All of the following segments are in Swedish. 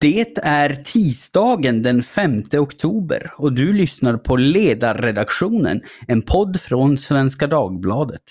Det är tisdagen den 5 oktober och du lyssnar på Ledarredaktionen, en podd från Svenska Dagbladet.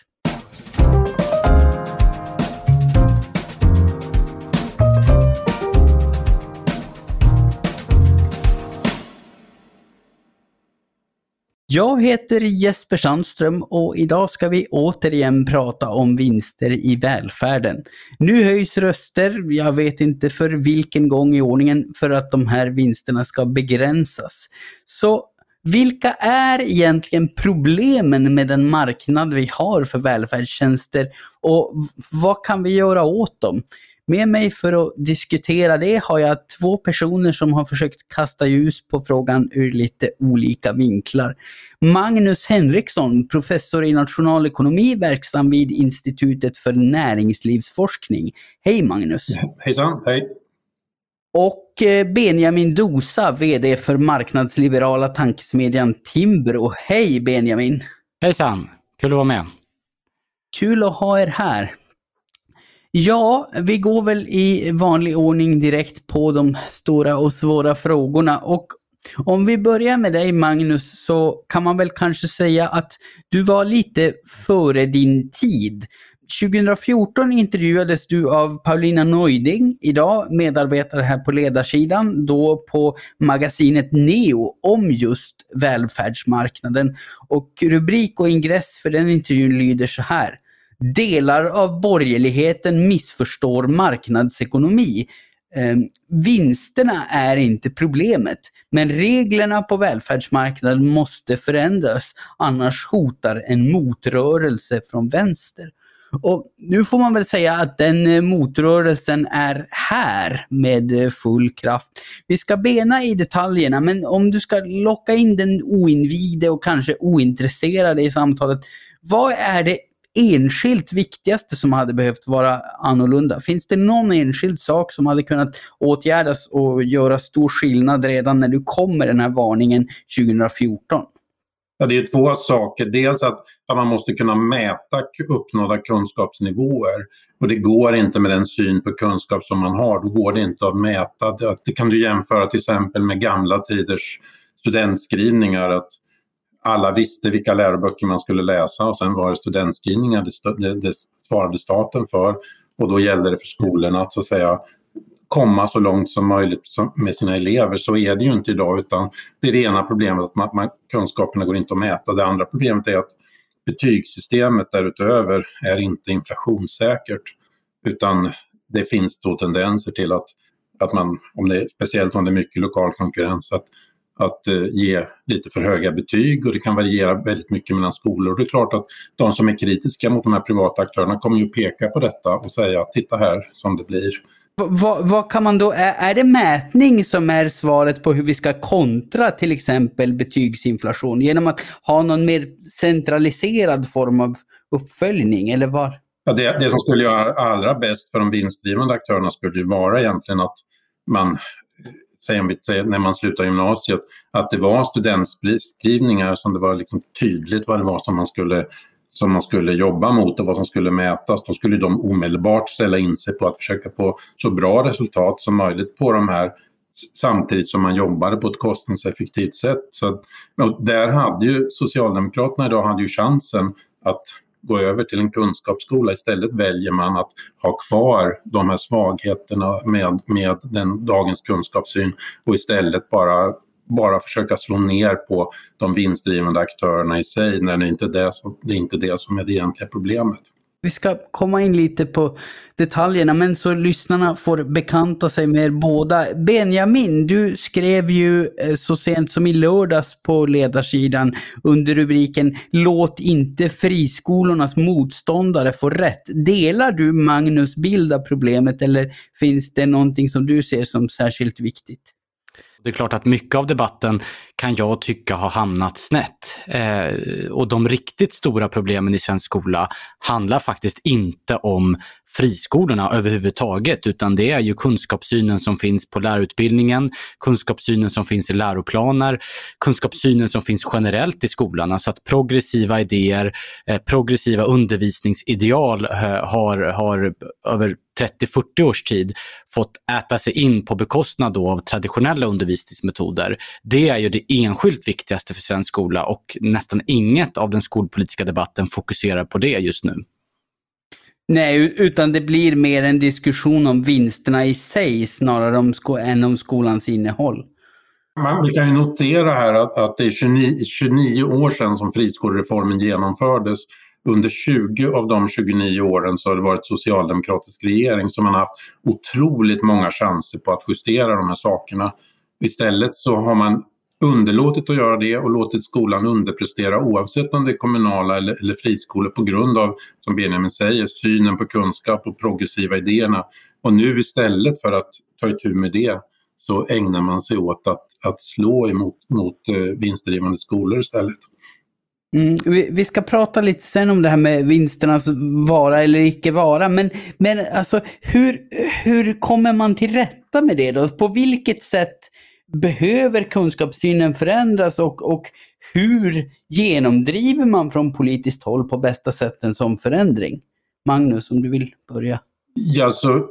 Jag heter Jesper Sandström och idag ska vi återigen prata om vinster i välfärden. Nu höjs röster, jag vet inte för vilken gång i ordningen, för att de här vinsterna ska begränsas. Så vilka är egentligen problemen med den marknad vi har för välfärdstjänster och vad kan vi göra åt dem? Med mig för att diskutera det har jag två personer som har försökt kasta ljus på frågan ur lite olika vinklar. Magnus Henriksson, professor i nationalekonomi verksam vid Institutet för näringslivsforskning. Hej Magnus! Hejsan, hej! Och eh, Benjamin Dosa, VD för marknadsliberala tankesmedjan Timbro. Hej Benjamin! Hejsan! Kul att vara med! Kul att ha er här. Ja, vi går väl i vanlig ordning direkt på de stora och svåra frågorna. Och om vi börjar med dig Magnus så kan man väl kanske säga att du var lite före din tid. 2014 intervjuades du av Paulina Neuding, idag medarbetare här på ledarsidan, då på magasinet Neo om just välfärdsmarknaden. Och rubrik och ingress för den intervjun lyder så här. Delar av borgerligheten missförstår marknadsekonomi. Eh, vinsterna är inte problemet, men reglerna på välfärdsmarknaden måste förändras, annars hotar en motrörelse från vänster. Och nu får man väl säga att den eh, motrörelsen är här med eh, full kraft. Vi ska bena i detaljerna, men om du ska locka in den oinvigde och kanske ointresserade i samtalet, vad är det enskilt viktigaste som hade behövt vara annorlunda? Finns det någon enskild sak som hade kunnat åtgärdas och göra stor skillnad redan när du kom med den här varningen 2014? Ja, det är två saker. Dels att, man måste kunna mäta uppnådda kunskapsnivåer. Och det går inte med den syn på kunskap som man har. Då går det inte att mäta. Det, det kan du jämföra till exempel med gamla tiders studentskrivningar. Att alla visste vilka läroböcker man skulle läsa och sen var det studentskrivningar, det, det, det svarade staten för. Och då gällde det för skolorna att så att säga komma så långt som möjligt med sina elever. Så är det ju inte idag utan det är det ena problemet att man, man, kunskaperna går inte att mäta. Det andra problemet är att betygssystemet därutöver är inte inflationssäkert utan det finns då tendenser till att, att man, om det, speciellt om det är mycket lokal konkurrens, att att eh, ge lite för höga betyg och det kan variera väldigt mycket mellan skolor. Och det är klart att de som är kritiska mot de här privata aktörerna kommer ju peka på detta och säga titta här som det blir. Vad, vad, kan man då, är, det mätning som är svaret på hur vi ska kontra till exempel betygsinflation genom att ha någon mer centraliserad form av uppföljning eller vad? Ja, det, det som skulle göra allra bäst för de vinstdrivande aktörerna skulle ju vara egentligen att man när man slutar gymnasiet, att det var studentskrivningar som det var liksom tydligt vad det var som man skulle som man skulle jobba mot och vad som skulle mätas, då skulle de omedelbart ställa in sig på att försöka få så bra resultat som möjligt på de här samtidigt som man jobbade på ett kostnadseffektivt sätt. Så, där hade ju Socialdemokraterna idag hade ju chansen att gå över till en kunskapsskola. Istället väljer man att ha kvar de här svagheterna med, med den, dagens kunskapssyn och istället bara bara försöka slå ner på de vinstdrivande aktörerna i sig när det inte är det som, det är, inte det som är det egentliga problemet. Vi ska komma in lite på detaljerna, men så lyssnarna får bekanta sig med er båda. Benjamin, du skrev ju eh, så sent som i lördags på ledarsidan under rubriken Låt inte friskolornas motståndare få rätt. Delar du Magnus bild av problemet eller finns det någonting som du ser som särskilt viktigt? Det är klart att mycket av debatten kan jag tycka har hamnat snett. Eh, och de riktigt stora problemen i svensk skola handlar faktiskt inte om friskolorna överhuvudtaget, utan det är ju kunskapssynen som finns på lärarutbildningen, kunskapssynen som finns i läroplaner, kunskapssynen som finns generellt i skolan. Alltså att progressiva idéer, eh, progressiva undervisningsideal eh, har, har över 30-40 års tid fått äta sig in på bekostnad av traditionella undervisningsmetoder. Det är ju det enskilt viktigaste för svensk skola och nästan inget av den skolpolitiska debatten fokuserar på det just nu. Nej, utan det blir mer en diskussion om vinsterna i sig snarare om än om skolans innehåll. Man, vi kan ju notera här att, att det är 29, 29 år sedan som friskolereformen genomfördes under 20 av de 29 åren så har det varit socialdemokratisk regering som har haft otroligt många chanser på att justera de här sakerna. Istället så har man underlåtit att göra det och låtit skolan underprestera oavsett om det är kommunala eller, eller friskolor på grund av, som Benjamin säger, synen på kunskap och progressiva idéerna. Och nu istället för att ta itu med det så ägnar man sig åt att, att slå emot mot, eh, vinstdrivande skolor istället. Mm, vi, vi, ska prata lite sen om det här med vinsternas vara eller icke vara. Men, men alltså, hur, hur kommer man till rätta med det då? På vilket sätt behöver kunskapssynen förändras och, och hur genomdriver man från politiskt håll på bästa sätt en sån förändring? Magnus, om du vill börja. Ja, så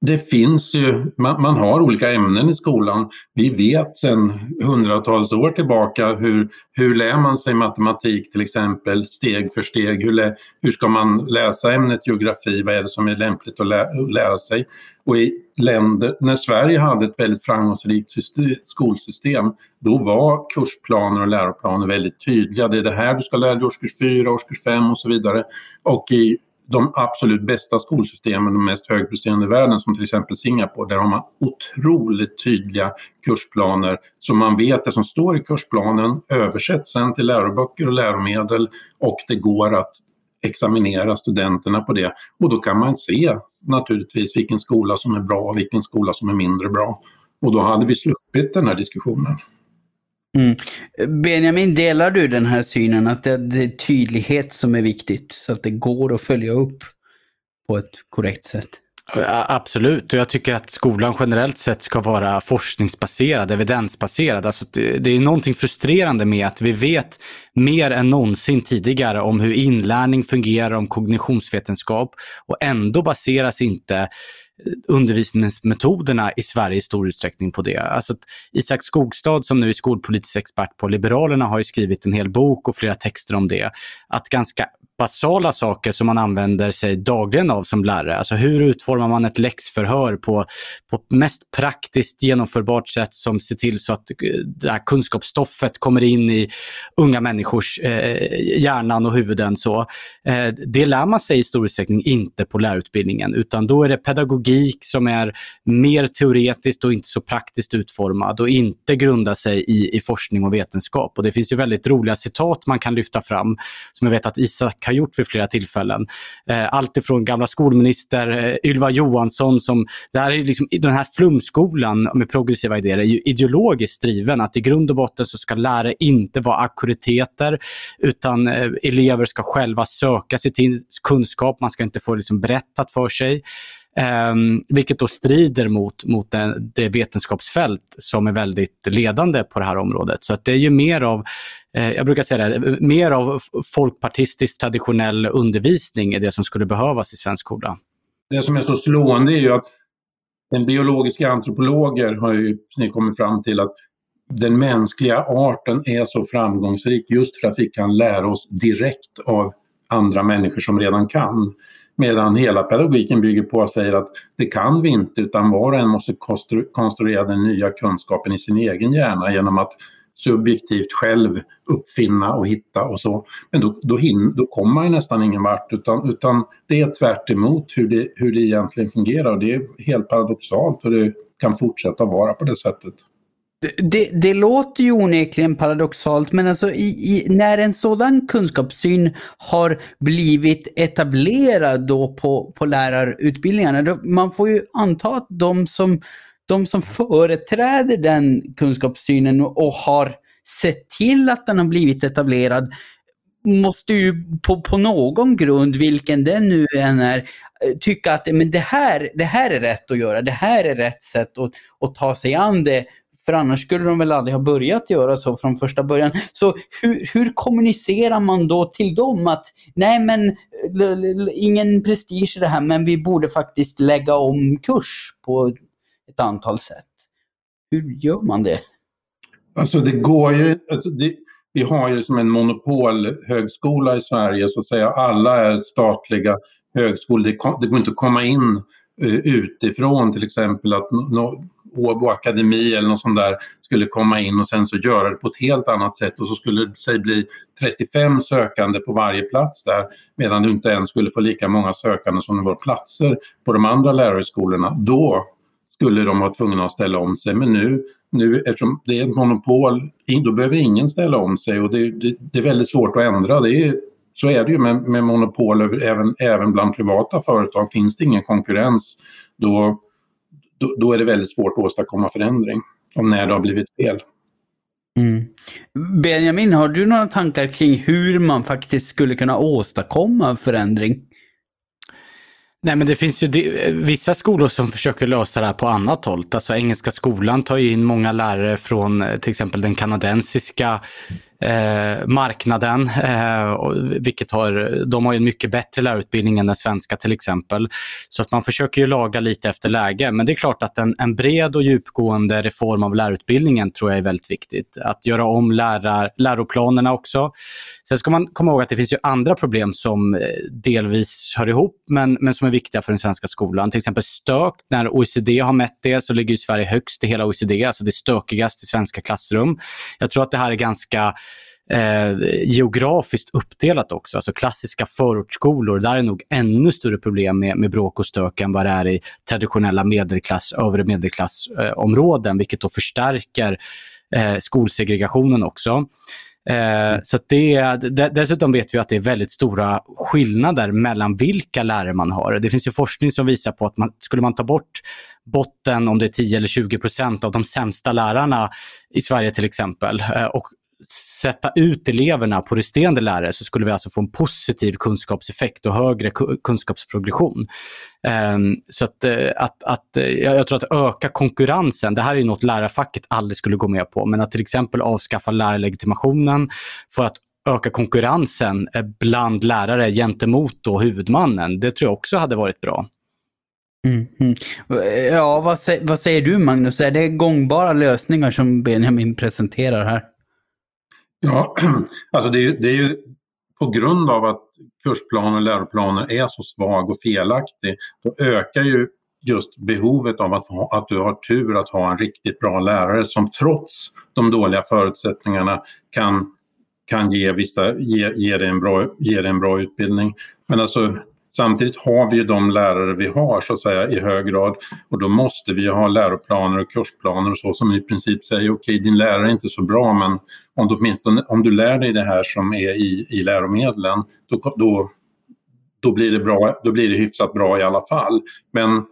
det finns ju, man, man, har olika ämnen i skolan. Vi vet sedan hundratals år tillbaka hur, hur lär man sig matematik till exempel steg för steg. Hur, lä, hur ska man läsa ämnet geografi? Vad är det som är lämpligt att, lä, att lära sig? Och i länder, när Sverige hade ett väldigt framgångsrikt system, skolsystem, då var kursplaner och läroplaner väldigt tydliga. Det är det här du ska lära dig i årskurs 4, årskurs 5 och så vidare. Och i de absolut bästa skolsystemen, de mest högpresterande i världen som till exempel Singapore, där har man otroligt tydliga kursplaner så man vet det som står i kursplanen översätts sen till läroböcker och läromedel och det går att examinera studenterna på det. Och då kan man se naturligtvis vilken skola som är bra och vilken skola som är mindre bra. Och då hade vi sluppit den här diskussionen. Mm. Benjamin, delar du den här synen att det, det, är tydlighet som är viktigt så att det går att följa upp på ett korrekt sätt? Absolut, och jag tycker att skolan generellt sett ska vara forskningsbaserad, evidensbaserad. Alltså det, det är någonting frustrerande med att vi vet mer än någonsin tidigare om hur inlärning fungerar, om kognitionsvetenskap och ändå baseras inte undervisningsmetoderna i Sverige i stor utsträckning på det. Alltså Isak Skogstad som nu är skolpolitisk expert på Liberalerna har ju skrivit en hel bok och flera texter om det. Att ganska basala saker som man använder sig dagligen av som lärare. Alltså hur utformar man ett läxförhör på, på mest praktiskt genomförbart sätt som ser till så att eh, det här kunskapsstoffet kommer in i unga människors eh, hjärnan och huvuden. Så, eh, det lär man sig i stor utsträckning inte på lärarutbildningen utan då är det pedagogik som är mer teoretiskt och inte så praktiskt utformad och inte grundar sig i, i forskning och vetenskap. Och det finns ju väldigt roliga citat man kan lyfta fram som jag vet att Isak har gjort vid flera tillfällen. Eh, allt ifrån gamla skolminister eh, Ylva Johansson som, det här är liksom, den här flumskolan med progressiva idéer är ju ideologiskt driven. Att i grund och botten så ska lärare inte vara auktoriteter utan eh, elever ska själva söka sig till kunskap, man ska inte få liksom berättat för sig. Um, vilket då strider mot, mot det, det, vetenskapsfält som är väldigt ledande på det här området. Så att det är ju mer av, eh, jag brukar säga det, mer av folkpartistisk traditionell undervisning är det som skulle behövas i svensk skola. Det som är så slående är ju att den biologiska antropologer har ju kommit fram till att den mänskliga arten är så framgångsrik just för att vi kan lära oss direkt av andra människor som redan kan. Medan hela pedagogiken bygger på att säga att det kan vi inte utan var och en måste konstruera den nya kunskapen i sin egen hjärna genom att subjektivt själv uppfinna och hitta och så. Men då, då, hin, då kommer man ju nästan ingen vart utan, utan det är tvärt hur det, hur det egentligen fungerar och det är helt paradoxalt och det kan fortsätta vara på det sättet. Det, det, låter ju onekligen paradoxalt, men alltså i, i, när en sådan kunskapssyn har blivit etablerad då på, på lärarutbildningarna, då, man får ju anta att de som, de som företräder den kunskapssynen och har sett till att den har blivit etablerad måste ju på, på någon grund, vilken den nu än är, tycka att men det, här, det här är rätt att göra, det här är rätt sätt att, att ta sig an det. För annars skulle de väl aldrig ha börjat göra så från första början. Så hur, hur kommunicerar man då till dem att nej men ingen prestige i det här men vi borde faktiskt lägga om kurs på ett antal sätt. Hur gör man det? Alltså det går ju, alltså det, vi har ju som en monopolhögskola i Sverige så att säga. Alla är statliga högskolor. Det, det går inte att komma in eh, utifrån till exempel att no, Åbo Akademi eller något sånt där skulle komma in och sen så göra det på ett helt annat sätt och så skulle det sig bli 35 sökande på varje plats där medan du inte ens skulle få lika många sökande som det var platser på de andra lärarhögskolorna. Då skulle de vara tvungna att ställa om sig. Men nu, nu eftersom det är ett monopol, då behöver ingen ställa om sig och det, det, det är väldigt svårt att ändra. Det är, så är det ju med, med monopol även, även bland privata företag. Finns det ingen konkurrens då, då, då, är det väldigt svårt att åstadkomma förändring om när det har blivit fel. Mm. Benjamin, har du några tankar kring hur man faktiskt skulle kunna åstadkomma förändring? Nej men det finns ju vissa skolor som försöker lösa det här på annat håll. Alltså Engelska skolan tar in många lärare från eh, till exempel den kanadensiska eh, marknaden. Eh, vilket har, de har en mycket bättre lärarutbildning än den svenska till exempel. Så att man försöker ju laga lite efter läge. Men det är klart att en, en bred och djupgående reform av lärarutbildningen tror jag är väldigt viktigt. Att göra om lärar, läroplanerna också. Sen ska man komma ihåg att det finns ju andra problem som eh, delvis hör ihop men, men som är viktiga för den svenska skolan. Till exempel stök. När OECD har mätt det så ligger Sverige högst i hela OECD, alltså det stökigast i svenska klassrum. Jag tror att det här är ganska eh, geografiskt uppdelat också. Alltså klassiska förortsskolor, där är nog ännu större problem med, med bråk och stök än vad det är i traditionella medelklass, övre medelklassområden, eh, vilket då förstärker eh, skolsegregationen också. Eh, så det, dessutom vet vi att det är väldigt stora skillnader mellan vilka lärare man har. Det finns ju forskning som visar på att man, skulle man ta bort botten, om det är 10 eller 20 procent av de sämsta lärarna i Sverige till exempel eh, och sätta ut eleverna på resterande lärare så skulle vi alltså få en positiv kunskapseffekt och högre kunskapsprogression. Ehm, så att, eh, att, att, eh, jag tror att öka konkurrensen, det här är något lärarfacket aldrig skulle gå med på, men att till exempel avskaffa lärarlegitimationen för att öka konkurrensen eh, bland lärare gentemot då huvudmannen, det tror jag också hade varit bra. Mm, mm. Ja, vad, vad, säger du Magnus? Är det gångbara lösningar som Benjamin presenterar här? Ja, alltså det är, det är ju på grund av att kursplaner och läroplaner är så svag och felaktig, då ökar ju just behovet av att, ha, att du har tur att ha en riktigt bra lärare som trots de dåliga förutsättningarna kan, kan ge, vissa, ge, ge, dig en bra, ge dig en bra utbildning. Men alltså Samtidigt har vi ju de lärare vi har så att säga i hög grad och då måste vi ha läroplaner och kursplaner och så som i princip säger okej okay, din lärare är inte så bra men om du, åtminstone, om du lär dig det här som är i, i läromedlen då, då, då, blir det bra, då blir det hyfsat bra i alla fall. Men,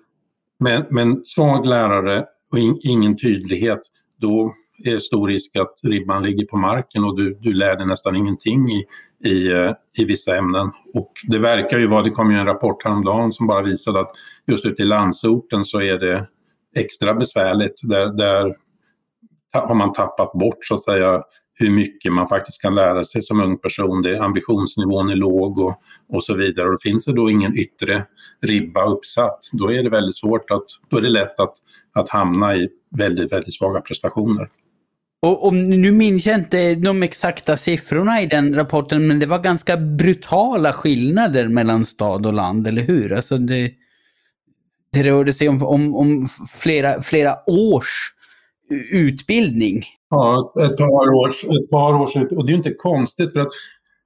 men, men svag lärare och in, ingen tydlighet då är det stor risk att ribban ligger på marken och du, du lär dig nästan ingenting i, i, eh, i vissa ämnen. Och det verkar ju vara, det kom ju en rapport häromdagen som bara visade att just ute i landsorten så är det extra besvärligt. Där, där har man tappat bort så att säga hur mycket man faktiskt kan lära sig som ung person. Det, ambitionsnivån är låg och, och så vidare. Och finns det då ingen yttre ribba uppsatt, då är det väldigt svårt att, då är det lätt att, att hamna i väldigt, väldigt svaga prestationer. Och, och, nu minns jag inte de exakta siffrorna i den rapporten, men det var ganska brutala skillnader mellan stad och land, eller hur? Alltså det, det rörde sig om, om, om flera, flera års utbildning. Ja, ett par års, ett par års Och det är inte konstigt för att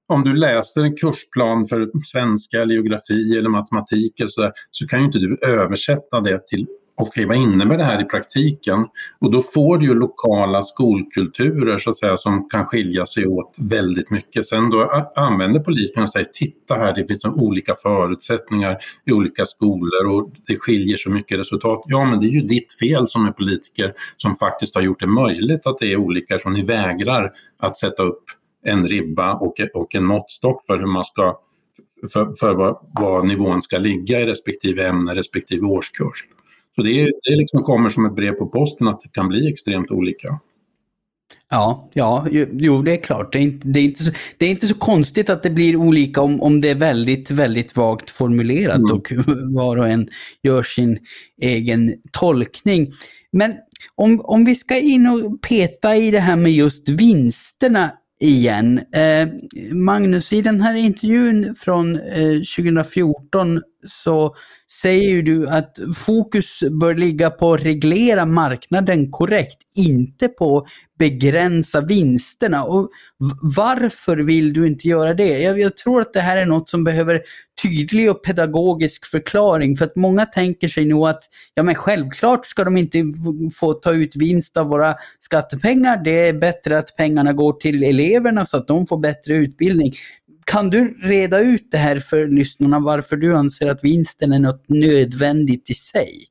om du läser en kursplan för svenska, eller geografi eller matematik eller så, där, så kan ju inte du översätta det till okej, vad innebär det här i praktiken? Och då får du ju lokala skolkulturer så att säga som kan skilja sig åt väldigt mycket. Sen då använder politikerna och säger titta här, det finns olika förutsättningar i olika skolor och det skiljer så mycket resultat. Ja, men det är ju ditt fel som är politiker som faktiskt har gjort det möjligt att det är olika, så ni vägrar att sätta upp en ribba och, och en måttstock för hur man ska för, för var, var nivån ska ligga i respektive ämne, respektive årskurs. Så det, är, det liksom kommer som ett brev på posten att det kan bli extremt olika. Ja, ja, jo det är klart. Det är, inte, det, är inte så, det är inte så konstigt att det blir olika om, om det är väldigt, väldigt vagt formulerat mm. och var och en gör sin egen tolkning. Men om, om vi ska in och peta i det här med just vinsterna igen. Eh, Magnus, i den här intervjun från eh, 2014 så säger ju du att fokus bör ligga på att reglera marknaden korrekt, inte på begränsa vinsterna. Och varför vill du inte göra det? Jag, jag, tror att det här är något som behöver tydlig och pedagogisk förklaring för att många tänker sig nog att ja men självklart ska de inte få ta ut vinst av våra skattepengar. Det är bättre att pengarna går till eleverna så att de får bättre utbildning. Kan du reda ut det här för lyssnarna varför du anser att vinsten är något nödvändigt i sig?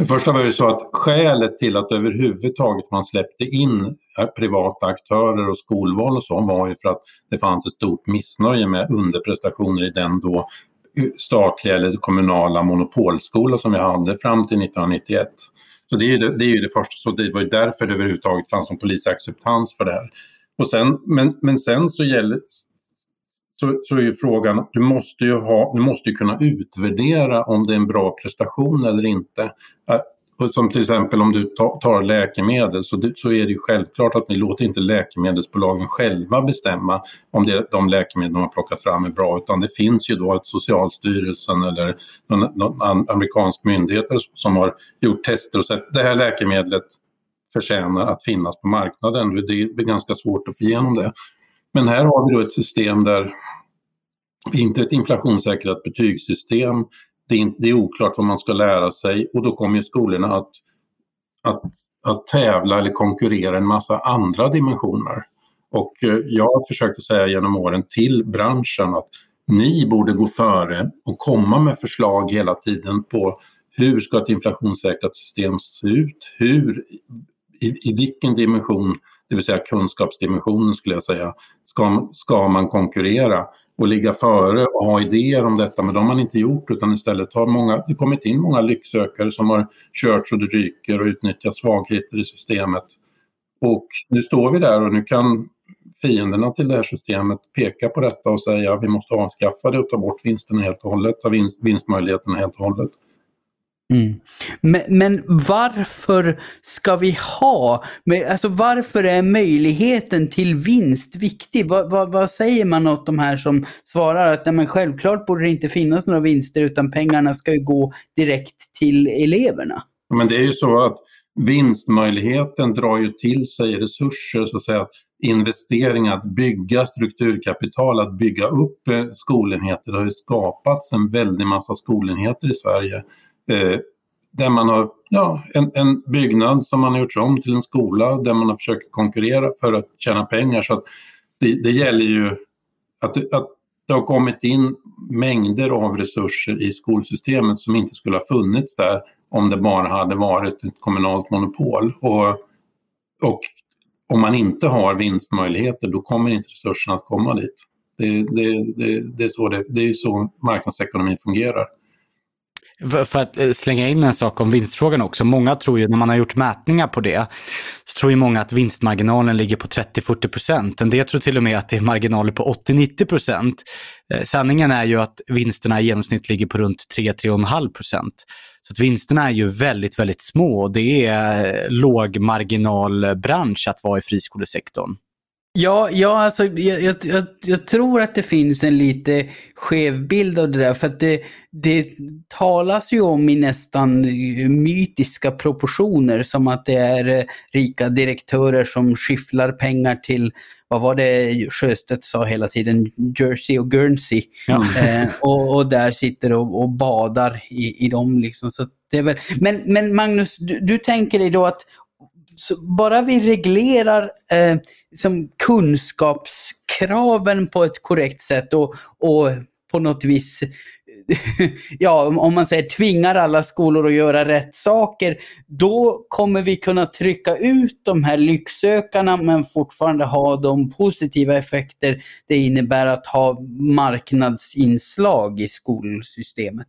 Det första var ju så att skälet till att överhuvudtaget man släppte in äh, privata aktörer och skolval och så var ju för att det fanns ett stort missnöje med underprestationer i den då eh, statliga eller kommunala monopolskola som vi hade fram till 1991. Så det är ju det, det, är ju det första, så det var ju därför det överhuvudtaget fanns en polisacceptans för det här. Och sen, men, men sen så gäller, så, så är ju frågan, du måste ju, ha, du måste ju kunna utvärdera om det är en bra prestation eller inte. Äh, som till exempel om du tar läkemedel så, så är det ju självklart att ni låter inte läkemedelsbolagen själva bestämma om det, de läkemedel de har plockat fram är bra utan det finns ju då att Socialstyrelsen eller någon, någon amerikansk myndighet som har gjort tester och sett det här läkemedlet förtjänar att finnas på marknaden. Det är ganska svårt att få igenom det. Men här har vi då ett system där inte ett inflationssäkrat betygssystem, det är, det är oklart vad man ska lära sig och då kommer skolorna att, att, att tävla eller konkurrera en massa andra dimensioner. Och eh, jag har försökt att säga genom åren till branschen att ni borde gå före och komma med förslag hela tiden på hur ska ett inflationssäkrat system se ut? Hur, i, i vilken dimension, det vill säga kunskapsdimensionen skulle jag säga, ska, ska man konkurrera och ligga före och ha idéer om detta, men de har man inte gjort utan istället har många, det kommit in många lycksökare som har kört så det ryker och utnyttjat svagheter i systemet. Och nu står vi där och nu kan fienderna till det här systemet peka på detta och säga att vi måste avskaffa det och ta bort vinsterna helt och hållet, ta vinst, vinstmöjligheterna helt och hållet. Mm. Men, men, varför ska vi ha, alltså varför är möjligheten till vinst viktig? Vad, vad, vad säger man åt de här som svarar att nej, självklart borde det inte finnas några vinster utan pengarna ska ju gå direkt till eleverna? Men det är ju så att vinstmöjligheten drar ju till sig resurser, så att säga, investeringar, att bygga strukturkapital, att bygga upp eh, skolenheter. Det har ju skapats en väldig massa skolenheter i Sverige Eh, där man har ja, en, en, byggnad som man har gjort om till en skola där man har försökt konkurrera för att tjäna pengar. Så att det, det gäller ju att, att det har kommit in mängder av resurser i skolsystemet som inte skulle ha funnits där om det bara hade varit ett kommunalt monopol. Och, och om man inte har vinstmöjligheter då kommer inte resurserna att komma dit. Det, det, det, det är, så det, det är så marknadsekonomin fungerar. För att eh, slänga in en sak om vinstfrågan också. Många tror ju, när man har gjort mätningar på det, så tror ju många att vinstmarginalen ligger på 30-40 procent. En del tror till och med att det är marginaler på 80-90 procent. Eh, sanningen är ju att vinsterna i genomsnitt ligger på runt 3-3,5 procent. Så att vinsterna är ju väldigt, väldigt små och det är eh, lågmarginalbransch att vara i friskolesektorn. Ja, ja alltså, jag, jag, jag, jag, tror att det finns en lite skev bild av det där. För att det, det talas ju om i nästan mytiska proportioner. Som att det är eh, rika direktörer som skifflar pengar till, vad var det Sjöstedt sa hela tiden, Jersey och Guernsey. Ja. Eh, och, och, där sitter och, och badar i, i dem. Liksom. Så det är väl, men, men Magnus, du, du tänker dig då att bara vi reglerar eh, liksom kunskapskraven på ett korrekt sätt och, och på något vis ja, om man säger tvingar alla skolor att göra rätt saker, då kommer vi kunna trycka ut de här lycksökarna men fortfarande ha de positiva effekter det innebär att ha marknadsinslag i skolsystemet.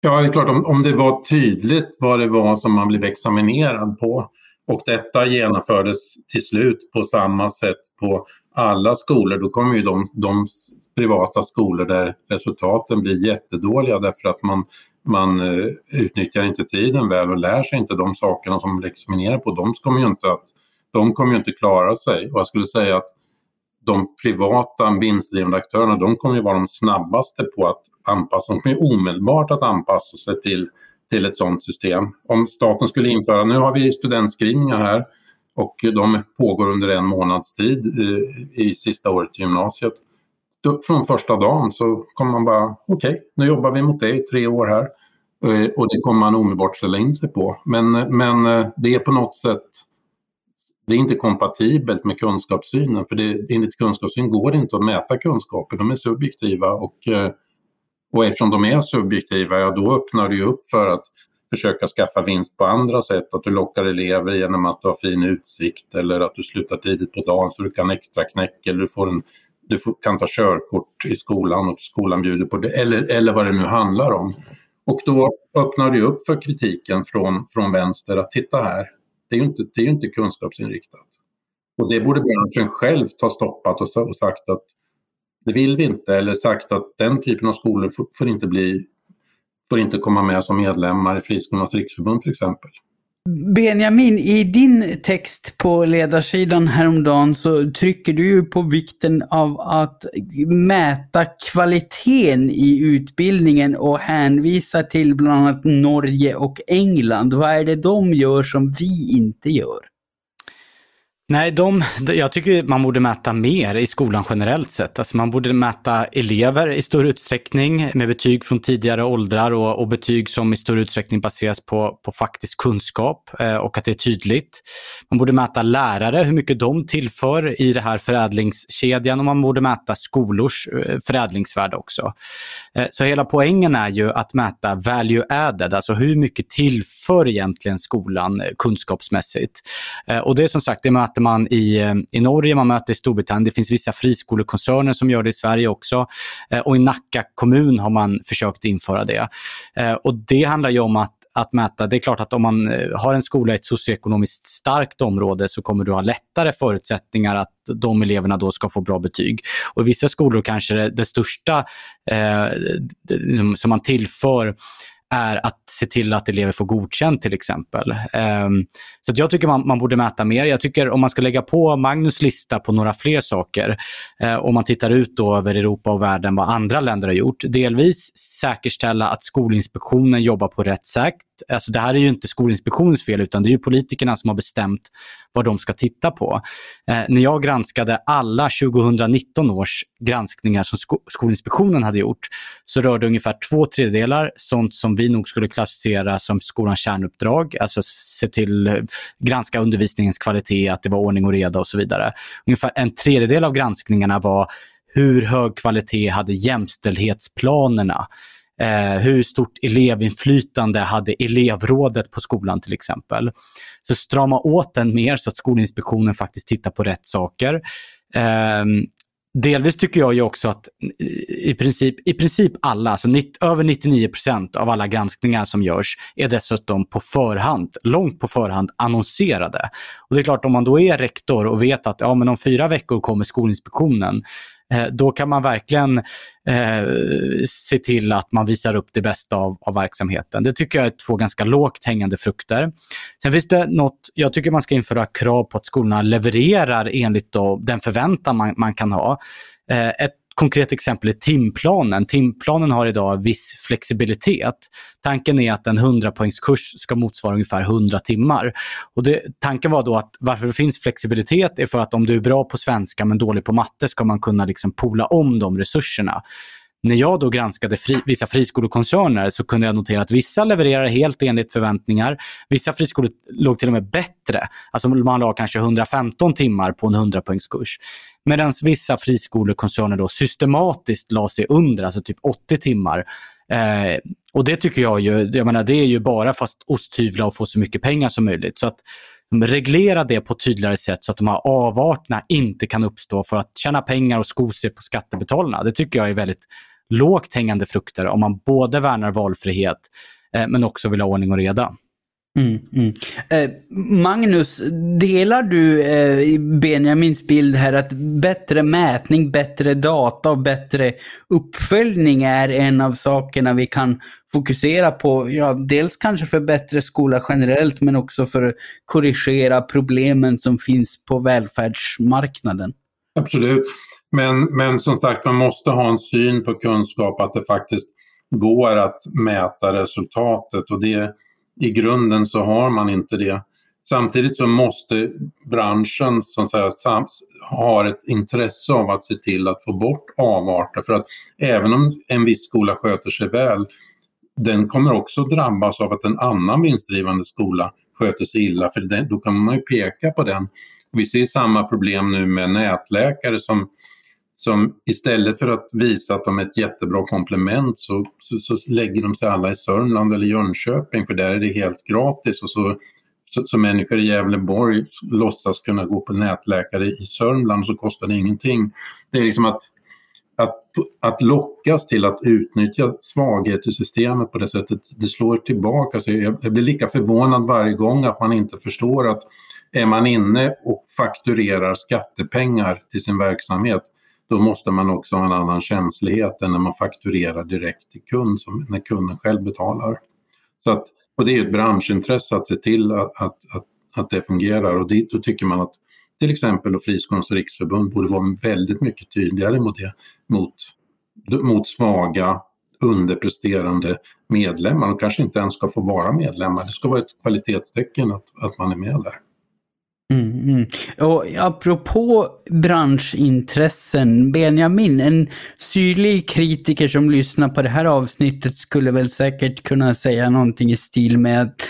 Ja, det är klart om, om det var tydligt vad det var som man blev examinerad på och detta genomfördes till slut på samma sätt på alla skolor, då kommer ju de, de privata skolor där resultaten blir jättedåliga därför att man, man eh, utnyttjar inte tiden väl och lär sig inte de sakerna som liksom man examinerar på. De kommer ju inte, att, de kommer ju inte klara sig. Och jag skulle säga att de privata vinstdrivande aktörerna, de kommer ju vara de snabbaste på att anpassa, de kommer ju omedelbart att anpassa sig till, till ett sådant system. Om staten skulle införa, nu har vi studentskrivningar här och de pågår under en månads tid i, i sista året i gymnasiet. Från första dagen så kommer man bara, okej, okay, nu jobbar vi mot det i tre år här. Eh, och det kommer man omedelbart ställa in sig på. Men, men eh, det är på något sätt det är inte kompatibelt med kunskapssynen för det, enligt kunskapssyn går det inte att mäta kunskaper, de är subjektiva och, eh, och eftersom de är subjektiva, ja då öppnar det ju upp för att försöka skaffa vinst på andra sätt, att du lockar elever genom att du har fin utsikt eller att du slutar tidigt på dagen så du kan extra knäck eller du, får en, du får, kan ta körkort i skolan och skolan bjuder på det eller, eller vad det nu handlar om. Och då öppnar det upp för kritiken från, från vänster att titta här, det är ju inte, det är inte kunskapsinriktat. Och det borde branschen själv ta stoppat och sagt att det vill vi inte eller sagt att den typen av skolor får, får inte bli får inte komma med som medlemmar i Friskolornas riksförbund till exempel. Benjamin, i din text på ledarsidan häromdagen så trycker du ju på vikten av att mäta kvaliteten i utbildningen och hänvisar till bland annat Norge och England. Vad är det de gör som vi inte gör? Nej, de, jag tycker man borde mäta mer i skolan generellt sett. Alltså man borde mäta elever i större utsträckning med betyg från tidigare åldrar och, och betyg som i större utsträckning baseras på, på faktisk kunskap eh, och att det är tydligt. Man borde mäta lärare, hur mycket de tillför i det här förädlingskedjan och man borde mäta skolors eh, förädlingsvärde också. Eh, så hela poängen är ju att mäta value added, alltså hur mycket tillför egentligen skolan eh, kunskapsmässigt. Eh, och det är som sagt, det möter man i, eh, i Norge, man möter i Storbritannien. Det finns vissa friskolekoncerner som gör det i Sverige också. Eh, och i Nacka kommun har man försökt införa det. Eh, och det handlar ju om att att mäta. Det är klart att om man har en skola i ett socioekonomiskt starkt område så kommer du ha lättare förutsättningar att de eleverna då ska få bra betyg. Och I vissa skolor kanske det, det största eh, som, liksom, som man tillför är att se till att elever får godkänt till exempel. Um, så jag tycker man, man, borde mäta mer. Jag tycker om man ska lägga på Magnus lista på några fler saker, uh, om man tittar ut då över Europa och världen vad andra länder har gjort. Delvis säkerställa att Skolinspektionen jobbar på rätt sätt. Alltså det här är ju inte Skolinspektionens fel utan det är ju politikerna som har bestämt vad de ska titta på. Eh, när jag granskade alla 2019 års granskningar som sko Skolinspektionen hade gjort så rörde ungefär två tredjedelar sånt som vi nog skulle klassificera som skolans kärnuppdrag, alltså se till granska undervisningens kvalitet, att det var ordning och reda och så vidare. Ungefär en tredjedel av granskningarna var hur hög kvalitet hade jämställdhetsplanerna? Eh, hur stort elevinflytande hade elevrådet på skolan till exempel? Så strama åt den mer så att Skolinspektionen faktiskt tittar på rätt saker. Eh, delvis tycker jag ju också att i princip, i princip alla, alltså 90, över 99% av alla granskningar som görs är dessutom på förhand, långt på förhand annonserade. Och det är klart om man då är rektor och vet att ja, men om fyra veckor kommer Skolinspektionen, Eh, då kan man verkligen eh, se till att man visar upp det bästa av, av verksamheten. Det tycker jag är två ganska lågt hängande frukter. Sen finns det något, jag tycker man ska införa krav på att skolorna levererar enligt då, den förväntan man, man kan ha. Eh, ett konkret exempel är timplanen. Timplanen har idag viss flexibilitet. Tanken är att en 100-poängskurs ska motsvara ungefär 100 timmar. Och det, tanken var då att varför det finns flexibilitet är för att om du är bra på svenska men dålig på matte ska man kunna liksom pola om de resurserna när jag då granskade fri, vissa friskolekoncerner så kunde jag notera att vissa levererar helt enligt förväntningar. Vissa friskolor låg till och med bättre. Alltså man la kanske 115 timmar på en 100-poängskurs. Medan vissa friskolekoncerner då systematiskt la sig under, alltså typ 80 timmar. Eh, och det tycker jag ju, jag menar det är ju bara fast osthyvla och få så mycket pengar som möjligt. Så att reglera det på ett tydligare sätt så att de här avarterna inte kan uppstå för att tjäna pengar och sko sig på skattebetalarna. Det tycker jag är väldigt lågt hängande frukter om man både värnar valfrihet eh, men också vill ha ordning och reda. Mm, mm. Eh, Magnus, delar du eh, Benjamins bild här att bättre mätning, bättre data och bättre uppföljning är en av sakerna vi kan fokusera på? Ja, dels kanske för bättre skola generellt men också för att korrigera problemen som finns på välfärdsmarknaden. Absolut. Men, men som sagt, man måste ha en syn på kunskap, att det faktiskt går att mäta resultatet och det i grunden så har man inte det. Samtidigt så måste branschen som säger, ha ett intresse av att se till att få bort avarter för att även om en viss skola sköter sig väl, den kommer också drabbas av att en annan vinstdrivande skola sköter sig illa för då kan man ju peka på den. Vi ser samma problem nu med nätläkare som som istället för att visa att de är ett jättebra komplement så, så, så, lägger de sig alla i Sörmland eller Jönköping för där är det helt gratis och så, så, så människor i Gävleborg låtsas kunna gå på nätläkare i Sörmland så kostar det ingenting. Det är liksom att, att, att lockas till att utnyttja svaghet i systemet på det sättet, det slår tillbaka. Så jag, jag blir lika förvånad varje gång att man inte förstår att är man inne och fakturerar skattepengar till sin verksamhet då måste man också ha en annan känslighet än när man fakturerar direkt till kund, som när kunden själv betalar. Så att, och det är ett branschintresse att se till att, att, att, att det fungerar och dit, då tycker man att till exempel Friskolornas riksförbund borde vara väldigt mycket tydligare mot det, mot, mot svaga, underpresterande medlemmar. De kanske inte ens ska få vara medlemmar. Det ska vara ett kvalitetstecken att, att man är med där. Mm, mm. Och apropå branschintressen, Benjamin, en syrlig kritiker som lyssnar på det här avsnittet skulle väl säkert kunna säga någonting i stil med att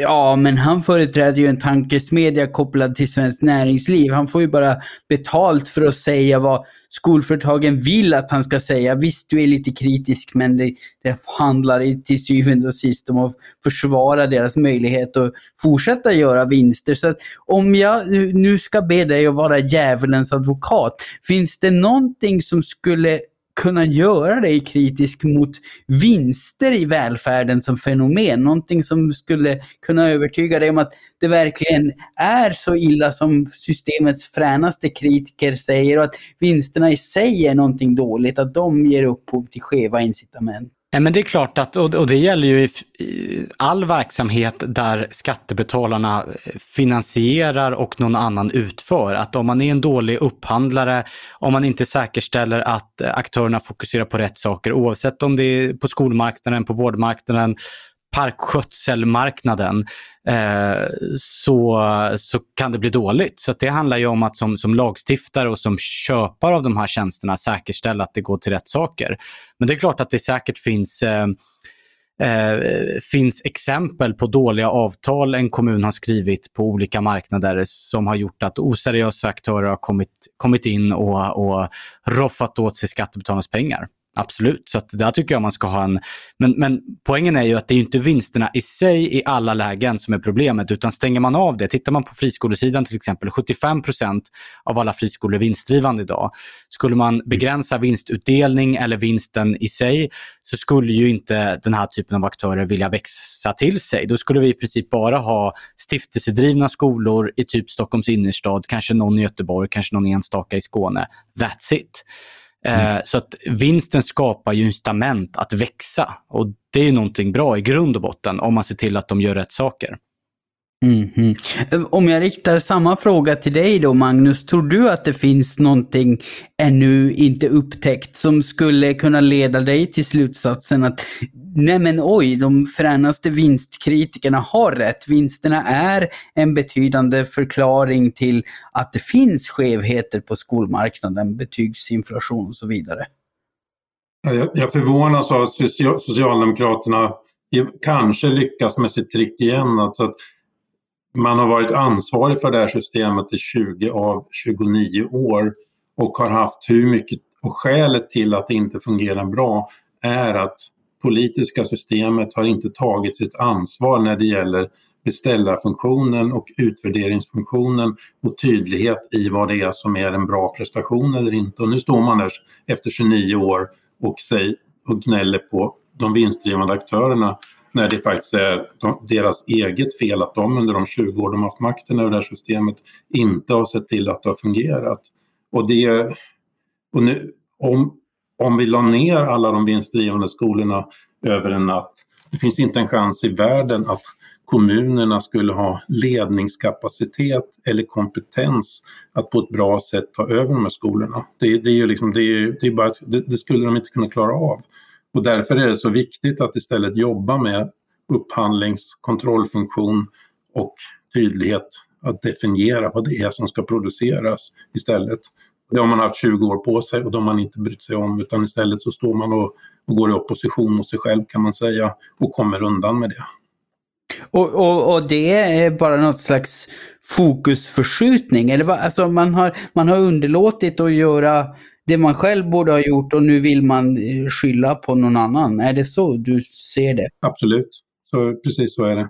ja, men han företräder ju en tankesmedja kopplad till Svenskt Näringsliv. Han får ju bara betalt för att säga vad skolföretagen vill att han ska säga. Visst, du är lite kritisk, men det, det handlar till syvende och sist om att försvara deras möjlighet att fortsätta göra vinster. Så att om jag nu ska be dig att vara djävulens advokat, finns det någonting som skulle kunna göra dig kritisk mot vinster i välfärden som fenomen. Någonting som skulle kunna övertyga dig om att det verkligen är så illa som systemets fränaste kritiker säger och att vinsterna i sig är någonting dåligt, att de ger upphov till skeva incitament. Ja, men det är klart att, och det gäller ju i all verksamhet där skattebetalarna eh, finansierar och någon annan utför. Att om man är en dålig upphandlare, om man inte säkerställer att eh, aktörerna fokuserar på rätt saker, oavsett om det är på skolmarknaden, på vårdmarknaden, parkskötselmarknaden eh, så, så kan det bli dåligt. Så det handlar ju om att som, som lagstiftare och som köpare av de här tjänsterna säkerställa att det går till rätt saker. Men det är klart att det säkert finns eh, eh, finns exempel på dåliga avtal en kommun har skrivit på olika marknader som har gjort att oseriösa aktörer har kommit, kommit in och, och roffat åt sig skattebetalarnas pengar. Absolut, så att där tycker jag man ska ha en... Men, men poängen är ju att det är inte vinsterna i sig i alla lägen som är problemet, utan stänger man av det, tittar man på friskolesidan till exempel, 75% av alla friskolor är vinstdrivande idag. Skulle man mm. begränsa vinstutdelning eller vinsten i sig så skulle ju inte den här typen av aktörer vilja växa till sig. Då skulle vi i princip bara ha stiftelsedrivna skolor i typ Stockholms innerstad, kanske någon i Göteborg, kanske någon enstaka i Skåne. That's it. Mm. Eh, så att vinsten skapar ju incitament att växa och det är någonting bra i grund och botten om man ser till att de gör rätt saker. Mm -hmm. Om jag riktar samma fråga till dig då Magnus, tror du att det finns någonting ännu inte upptäckt som skulle kunna leda dig till slutsatsen att nej men oj, de fränaste vinstkritikerna har rätt. Vinsterna är en betydande förklaring till att det finns skevheter på skolmarknaden, betygsinflation och så vidare. Jag förvånas av att Socialdemokraterna kanske lyckas med sitt trick igen. Alltså att man har varit ansvarig för det här systemet i 20 av 29 år och har haft hur mycket, och skälet till att det inte fungerar bra är att politiska systemet har inte tagit sitt ansvar när det gäller beställarfunktionen och utvärderingsfunktionen och tydlighet i vad det är som är en bra prestation eller inte. Och nu står man där efter 29 år och, säger, och gnäller på de vinstdrivande aktörerna när det faktiskt eh, är deras eget fel att de under de 20 år de haft makten över det här systemet inte har sett till att det har fungerat. Och, det, och nu, om, om vi la ner alla de vinstdrivande skolorna över en natt, det finns inte en chans i världen att kommunerna skulle ha ledningskapacitet eller kompetens att på ett bra sätt ta över de här skolorna. Det, det är ju liksom, det, är, det, är bara, det, det skulle de inte kunna klara av. Och därför är det så viktigt att istället jobba med upphandlings kontrollfunktion och tydlighet att definiera vad det är som ska produceras istället. Det har man haft 20 år på sig och de har man inte brytt sig om utan istället så står man och, och går i opposition mot sig själv kan man säga och kommer undan med det. Och, och, och det är bara något slags fokusförskjutning? Eller vad? Alltså man har, man har underlåtit att göra det man själv borde ha gjort och nu vill man eh, skylla på någon annan. Är det så du ser det? Absolut, så, precis så är det.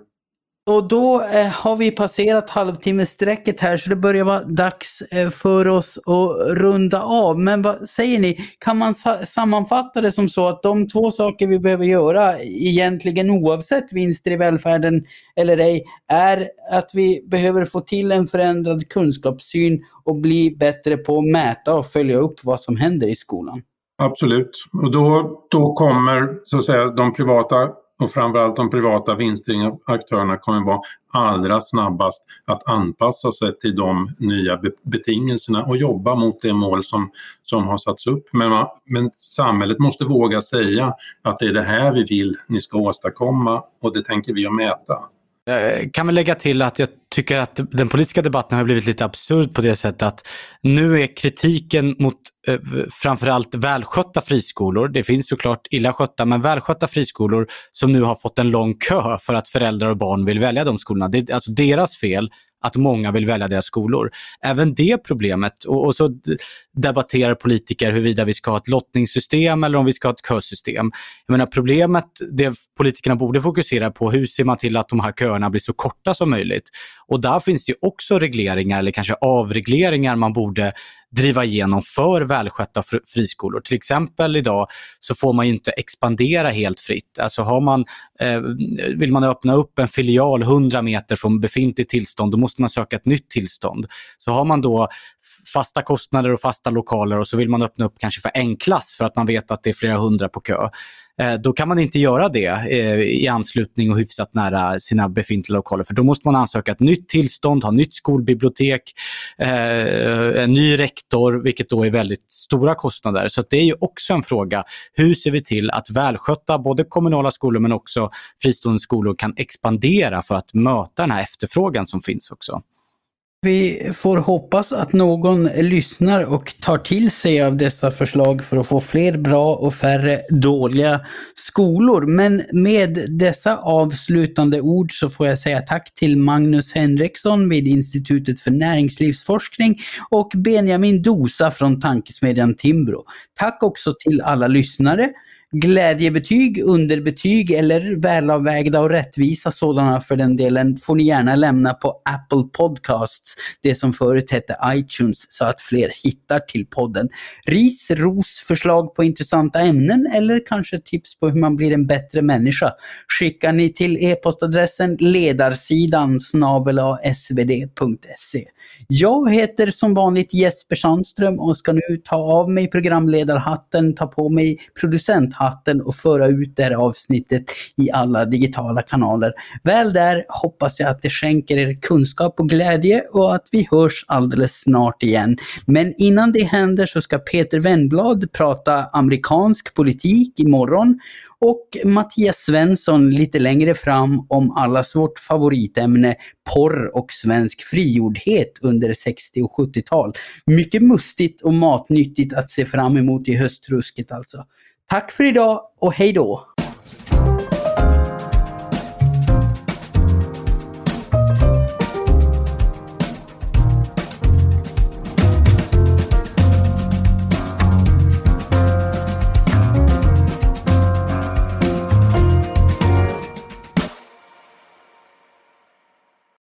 Och då eh, har vi passerat halvtimmesstrecket här så det börjar vara dags eh, för oss att runda av. Men vad säger ni, kan man sa sammanfatta det som så att de två saker vi behöver göra egentligen oavsett vinster i välfärden eller ej är att vi behöver få till en förändrad kunskapssyn och bli bättre på att mäta och följa upp vad som händer i skolan? Absolut. Och då, då kommer så att säga, de privata och framförallt de privata vinstdrivande aktörerna kommer vara allra snabbast att anpassa sig till de nya betingelserna och jobba mot det mål som, som har satts upp. Men, man, men samhället måste våga säga att det är det här vi vill ni ska åstadkomma och det tänker vi att mäta. Jag kan väl lägga till att jag tycker att den politiska debatten har blivit lite absurd på det sättet att nu är kritiken mot eh, framförallt välskötta friskolor, det finns såklart illa skötta, men välskötta friskolor som nu har fått en lång kö för att föräldrar och barn vill välja de skolorna. Det är alltså deras fel att många vill välja deras skolor. Även det problemet, och, och, så debatterar politiker huruvida vi ska ha ett lottningssystem eller om vi ska ha ett kösystem. Jag menar problemet, det politikerna borde fokusera på, hur ser man till att de här köerna blir så korta som möjligt? Och där finns det också regleringar eller kanske avregleringar man borde driva igenom för välskötta friskolor. Till exempel idag så får man inte expandera helt fritt. Alltså har man, eh, vill man öppna upp en filial 100 meter från befintligt tillstånd, då måste man söka ett nytt tillstånd. Så har man då fasta kostnader och fasta lokaler och så vill man öppna upp kanske för en klass för att man vet att det är flera hundra på kö. Eh, då kan man inte göra det eh, i anslutning och hyfsat nära sina befintliga lokaler för då måste man ansöka ett nytt tillstånd, ha nytt skolbibliotek, eh, en ny rektor vilket då är väldigt stora kostnader. Så det är ju också en fråga. Hur ser vi till att välskötta både kommunala skolor men också fristående skolor kan expandera för att möta den här efterfrågan som finns också? Vi får hoppas att någon lyssnar och tar till sig av dessa förslag för att få fler bra och färre dåliga skolor. Men med dessa avslutande ord så får jag säga tack till Magnus Henriksson vid Institutet för näringslivsforskning och Benjamin Dosa från tankesmedjan Timbro. Tack också till alla lyssnare. Glädjebetyg, underbetyg eller välavvägda och rättvisa sådana för den delen får ni gärna lämna på Apple Podcasts, det som förut hette iTunes, så att fler hittar till podden. Ris, ros, förslag på intressanta ämnen eller kanske tips på hur man blir en bättre människa skickar ni till e-postadressen ledarsidan svd.se. Jag heter som vanligt Jesper Sandström och ska nu ta av mig programledarhatten, ta på mig producenthatten och föra ut det här avsnittet i alla digitala kanaler. Väl där hoppas jag att det skänker er kunskap och glädje och att vi hörs alldeles snart igen. Men innan det händer så ska Peter Wennblad prata amerikansk politik imorgon och Mattias Svensson lite längre fram om allas vårt favoritämne porr och svensk frigjordhet under 60 och 70-tal. Mycket mustigt och matnyttigt att se fram emot i höstrusket alltså. Tack för idag och hej då!